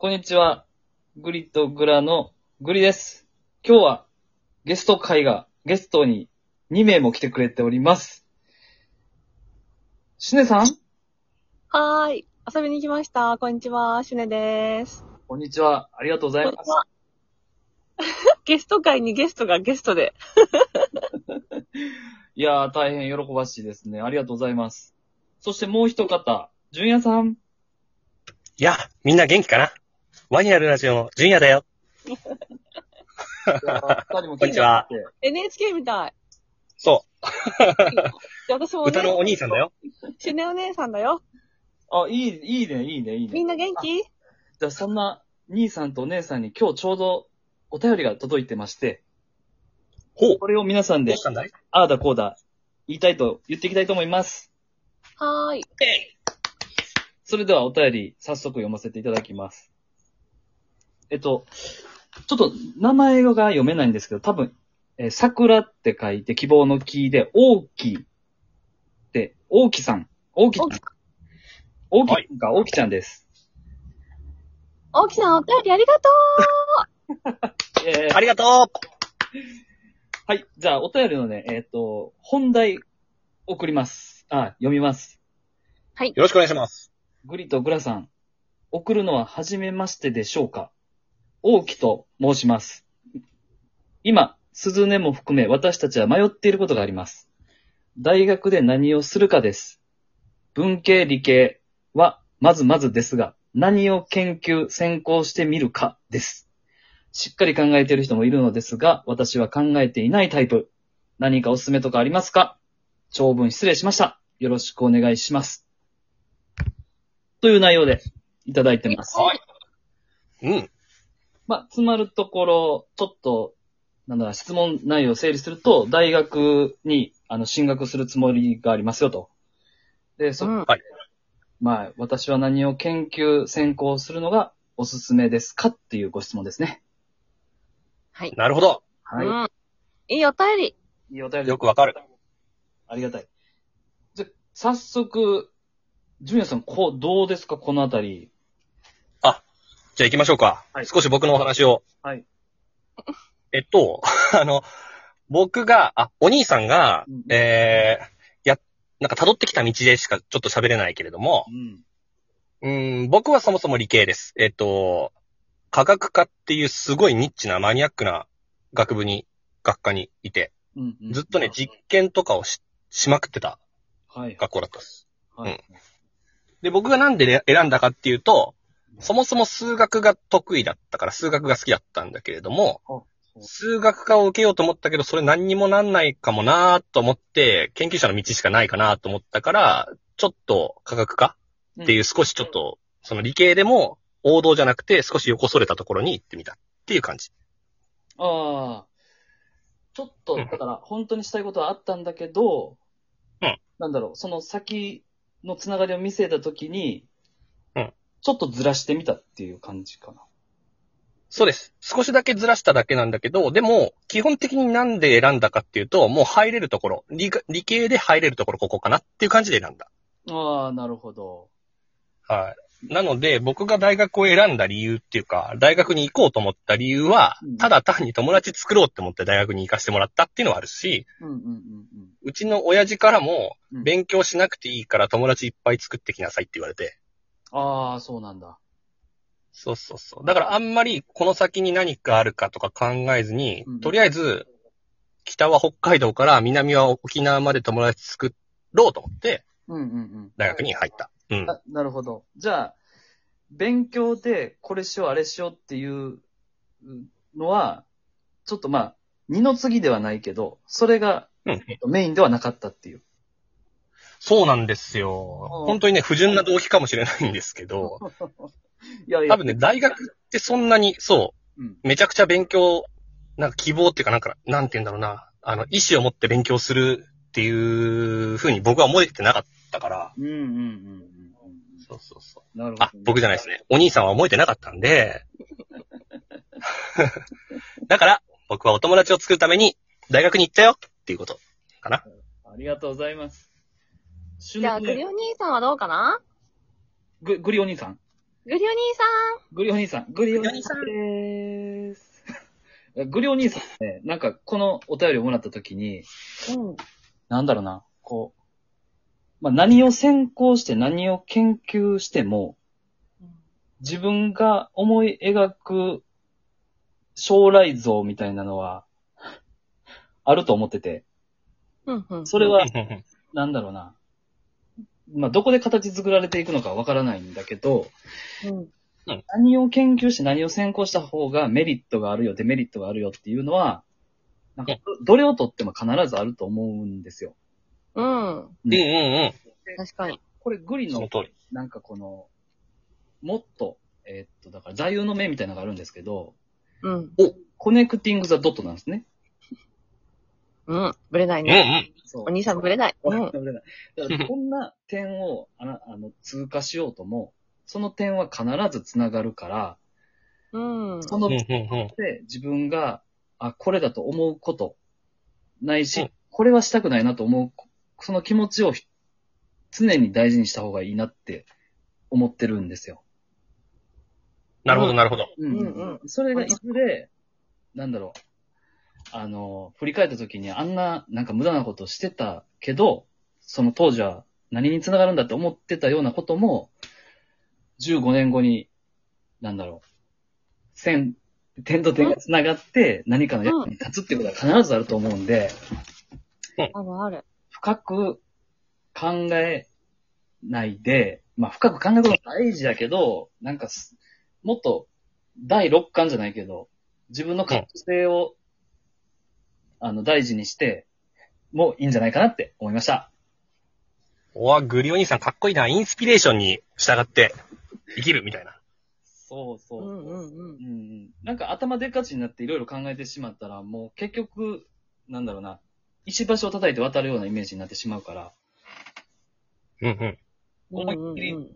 こんにちは。グリとグラのグリです。今日はゲスト会が、ゲストに2名も来てくれております。シュネさん？はーい。遊びに来ました。こんにちは。シュネです。こんにちは。ありがとうございます。ゲスト会にゲストがゲストで。いやー、大変喜ばしいですね。ありがとうございます。そしてもう一方、ジュンヤさん？いや、みんな元気かな？ワニあるラジオの純也だよ。こんにちは NHK みたい。そで 私もう。歌のお兄さんだよ。シュネお姉さんだよ。あ、いい、いいね、いいね、いいね。みんな元気？じゃあ、そんな兄さんとお姉さんに今日ちょうどお便りが届いてまして、ほう。これを皆さんでああだこうだ、言いたいと言っていきたいと思います。はーい。それではお便り、早速読ませていただきます。えっと、ちょっと名前が読めないんですけど、多分、えー桜って書いて希望の木で、大きって、大きさん、大きちゃん。大きさんか、大きちゃんです。大木さん、お便りありがとえ ーありがとうはい。じゃあ、お便りのね、えっ、と、本題、送ります。あ、読みます。よろしくお願いします。グリとグラさん、送るのは初めましてでしょうか？大木と申します。今、鈴音も含め私たちは迷っていることがあります。大学で何をするかです。文系理系はまずまずですが、何を研究、専攻してみるかです。しっかり考えている人もいるのですが、私は考えていないタイプ。何かおすすめとかありますか？長文失礼しました。よろしくお願いします。という内容でいただいてます。はい。うん。まあ、つまるところ、ちょっと、なんだ、質問内容を整理すると、大学に、あの、進学するつもりがありますよと。で、そ、うんはい。まあ、私は何を研究、専攻するのがおすすめですかっていうご質問ですね。はい。なるほど。はい。うん。いいお便り。いいお便り。よくわかる。ありがたい。じゃ、早速、ジュニアさん、こう、どうですか？このあたり。じゃあ行きましょうか。はい少し僕のお話を。はい。えっと、あの、僕が、あ、お兄さんがうん、えー、や、なんか辿ってきた道でしかちょっと喋れないけれどもう、ん。うん、僕はそもそも理系です。えっと、科学科っていうすごいニッチなマニアックな学部に、学科にいて、うん、うん。ずっとね、実験とかをし、しまくってたはい。学校だったです。はい。で、僕がなんでね選んだかっていうと、そもそも数学が得意だったから数学が好きだったんだけれども、あ数学科を受けようと思ったけど、それ何にもなんないかもなーと思って、研究者の道しかないかなと思ったから、ちょっと科学科っていう少しちょっと、その理系でも王道じゃなくて少し横それたところに行ってみたっていう感じ。ああ。ちょっと、うん。だから、本当にしたいことはあったんだけど、うん。なんだろう、その先のつながりを見せたときに、うんちょっとずらしてみたっていう感じかな。そうです。少しだけずらしただけなんだけど、でも、基本的になんで選んだかっていうと、もう入れるところ、理科理系で入れるところここかなっていう感じで選んだ。ああ、なるほど。はい。なので、僕が大学を選んだ理由っていうか、大学に行こうと思った理由はうん、ただ単に友達作ろうって思って大学に行かせてもらったっていうのはあるし、うんうんうんうちの親父からも、うん。勉強しなくていいから友達いっぱい作ってきなさいって言われて。ああ、そうなんだ。そうそうそう。だからあんまりこの先に何かあるかとか考えずに、うんとりあえず、北は北海道から南は沖縄まで友達作ろうと思って、うんうんうん。大学に入った。うん。ななるほど。じゃあ、勉強でこれしよう、あれしようっていうのは、ちょっとまあ、二の次ではないけど、それがうん。メインではなかったっていう。そうなんですよ。うん本当にね、不純な動機かもしれないんですけど、いやいや。多分ね、大学ってそんなに、そう、うん。めちゃくちゃ勉強、なんか希望っていうかなんか、なんて言うんだろうな、あの、意思を持って勉強するっていうふうに僕は思えてなかったから、うんうんうんうんうん。そうそうそなるほど、あ、僕じゃないですね。お兄さんは思えてなかったんで、だから、僕はお友達を作るために大学に行ったよっていうことかな。ありがとうございます。じゃあ、グリお兄さんはどうかな？ググリお兄さん？グリオ兄さグリお兄さん、グリお兄さんグリお兄さんでーす。グリお兄さんね、なんかこのお便りをもらった時に、ん。うん。なんだろうな、こう、まあ、何を専攻して何を研究しても、自分が思い描く将来像みたいなのは、あると思ってて、うん。うん。それは、なんだろうな、まあ、どこで形作られていくのかわからないんだけど、うん。何を研究して何を専攻した方がメリットがあるよ、デメリットがあるよっていうのは、なんか、どれをとっても必ずあると思うんですよ。うん。うんうんうん。確かに。これ、グリの。なんかこの、もっと、えーっと、だから座右の銘みたいなのがあるんですけど、うん。コネクティング・ザ・ドットなんですね。うん。ぶれないうんね。うん。そうお兄さんぶれない。うん。だからこんな点をあの あの通過しようとも、その点は必ず繋がるから、うん。そのうんうんうん。で自分が、あ、これだと思うこと、ないし、うんこれはしたくないなと思う、その気持ちをひ常に大事にした方がいいなって思ってるんですよ。なるほどなるほど。うんうんそれがいずれ、なんだろう、あの、振り返った時にあんな、なんか無駄なことしてたけど、その当時は何につながるんだって思ってたようなことも、15年後に、なんだろう、線、点と点がつながって何かの役に立つってことは必ずあると思うんで、あるある。深く考えないで、まあ深く考えることも大事だけど、なんかす、もっと第六感じゃないけど、自分の可能性を、あの、大事にして、もいいんじゃないかなって思いました。おわ、グリお兄さんかっこいいな。インスピレーションに従って生きるみたいな。そうそうう。んうんうん。うんうんなんか頭でっかちになっていろいろ考えてしまったら、もう結局、なんだろうな、石橋を叩いて渡るようなイメージになってしまうから、うんうん。思いっきりうん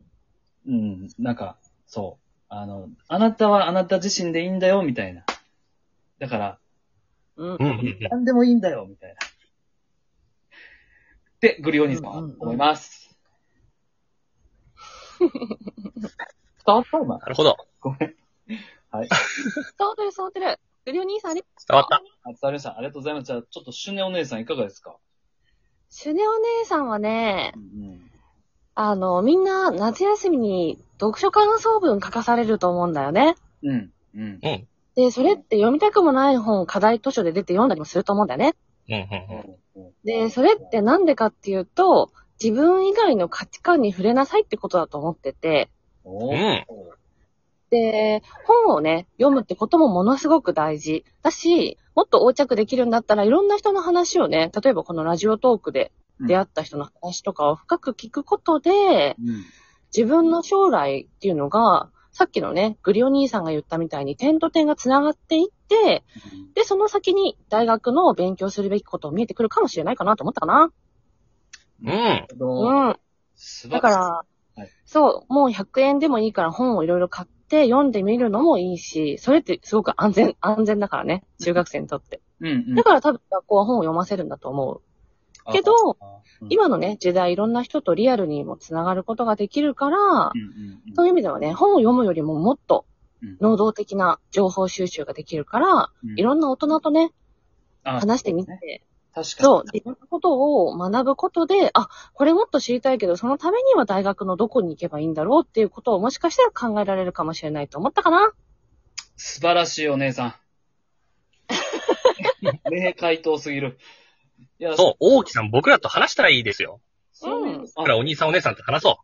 うん、なんか、そう。あの、あなたはあなた自身でいいんだよ、みたいな。だから、うん。うんうん何でもいいんだよ、みたいな。で、グリオニさん思います。伝わった？今なるほど。ごめん。はい。伝わってる伝わってる。グリオ兄さんあり？伝わった。あ伝わりました。ありがとうございます。じゃあ、ちょっとシュネお姉さんいかがですか？シュネお姉さんはねう、ん。あの、みんな夏休みに読書感想文書かされると思うんだよね。うん。うん。うん。で、それって読みたくもない本を課題図書で出て読んだりもすると思うんだよね。で、それってなんでかっていうと、自分以外の価値観に触れなさいってことだと思ってて、で、本をね、読むってこともものすごく大事。だし、もっと横着できるんだったらいろんな人の話をね、例えばこのラジオトークで出会った人の話とかを深く聞くことで、うん。自分の将来っていうのが、さっきのね、グリオ兄さんが言ったみたいに点と点が繋がっていって、で、その先に大学の勉強するべきことを見えてくるかもしれないかなと思ったかな。うん。うん。だからら、はいそう、もう100円でもいいから本をいろいろ買って読んでみるのもいいし、それってすごく安全、安全だからね、中学生にとって。うんうんだから多分学校は本を読ませるんだと思う。けど、あうん今のね、時代いろんな人とリアルにもつながることができるから、うんうんうんそういう意味ではね、本を読むよりももっとうん能動的な情報収集ができるから、うんいろんな大人とね、あ話してみて、そうね確かに。そう、自分のことを学ぶことで、あ、これもっと知りたいけど、そのためには大学のどこに行けばいいんだろうっていうことをもしかしたら考えられるかもしれないと思ったかな。素晴らしいお姉さん。名回答すぎる。いや、そう、大木さん僕らと話したらいいですよ。そういう、うんだからお兄さんお姉さんと話そ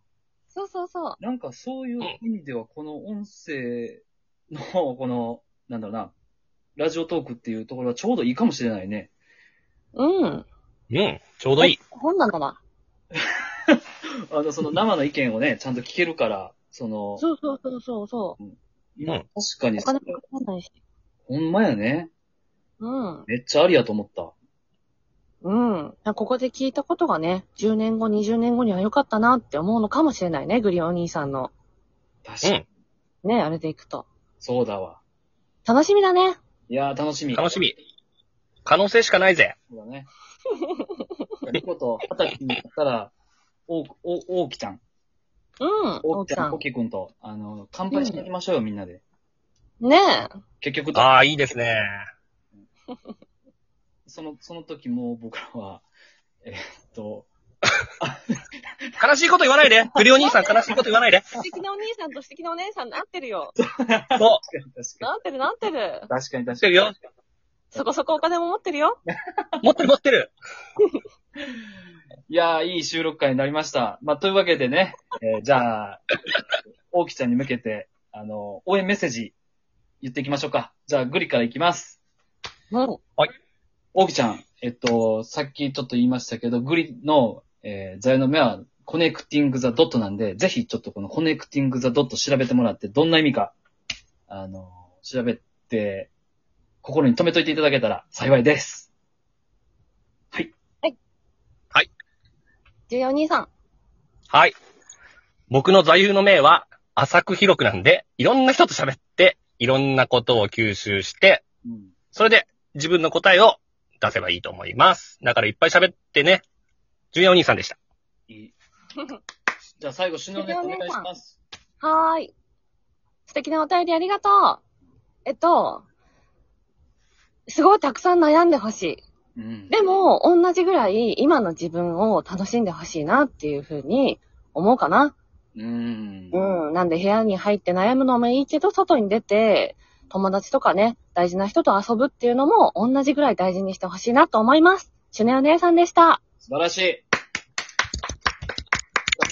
そうそうそう。なんかそういう意味では、この音声の、この、なんだろうな、ラジオトークっていうところはちょうどいいかもしれないね。うん。う。うん。ちょうどいい。本なんだな。あの、その生の意見をね、ちゃんと聞けるから、その、そうそうそうそうそ今うん確かにう。お、金もかかんないし。ほんまやね。うん。めっちゃありやと思った。うん。ここで聞いたことがね、10年後、20年後には良かったなって思うのかもしれないね、グリオンお兄さんの。確かに。うん。ね、あれでいくと。そうだわ。楽しみだね。いやー、楽しみ。楽しみ。可能性しかないぜ。そうだね。リコと二十歳になったら、お、お、おうきちゃん。うん。大木ちゃん、大木さんと、あの、乾杯しに行きましょうよ、みんなで。ねえ。結局、ああ、いいですね。その、その時も僕らは、えーっと、悲しいこと言わないで。不良兄さん悲しいこと言わないで。素敵なお兄さんと素敵なお姉さんなってるよ。そう。確かに確かなってるなってる。に。確かに確かに。してるよ。そこそこお金も持ってるよ。持ってる持ってる。いやー、いい収録会になりました。まあ、というわけでね、えーじゃあ、大木ちゃんに向けて、あの、応援メッセージ言っていきましょうか。じゃあ、グリからいきます。うん。大木ちゃん、えっと、さっきちょっと言いましたけど、グリの、えー、座右の銘は、 connecting the dot なんで、ぜひちょっとこの connecting the dot 調べてもらって、どんな意味か、あの、調べて、心に留めといていただけたら幸いです。重要お兄さん。はい。僕の座右の銘は、浅く広くなんで、いろんな人と喋って、いろんなことを吸収して、うん。それで自分の答えを出せばいいと思います。だからいっぱい喋ってね。ジュニアお兄さんでした。いい。じゃあ最後、首脳ネットお願いします。はーい。素敵なお便りありがとう。えっと、すごいたくさん悩んでほしい。うん。でも、同じぐらい今の自分を楽しんでほしいなっていうふうに思うかな。うん。うん。なんで部屋に入って悩むのもいいけど、外に出て、友達とかね、大事な人と遊ぶっていうのも同じぐらい大事にしてほしいなと思います。シュネお姉さんでした。素晴らしい。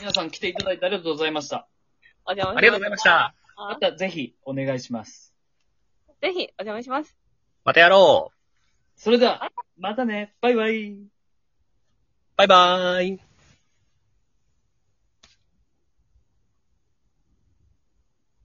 皆さん来ていただいてありがとうございました。お邪魔ありがとうございまし。た。またぜひお願いします。ぜひ、お邪魔します。またやろう。それでは、またね。バイバイ。バイバーイ。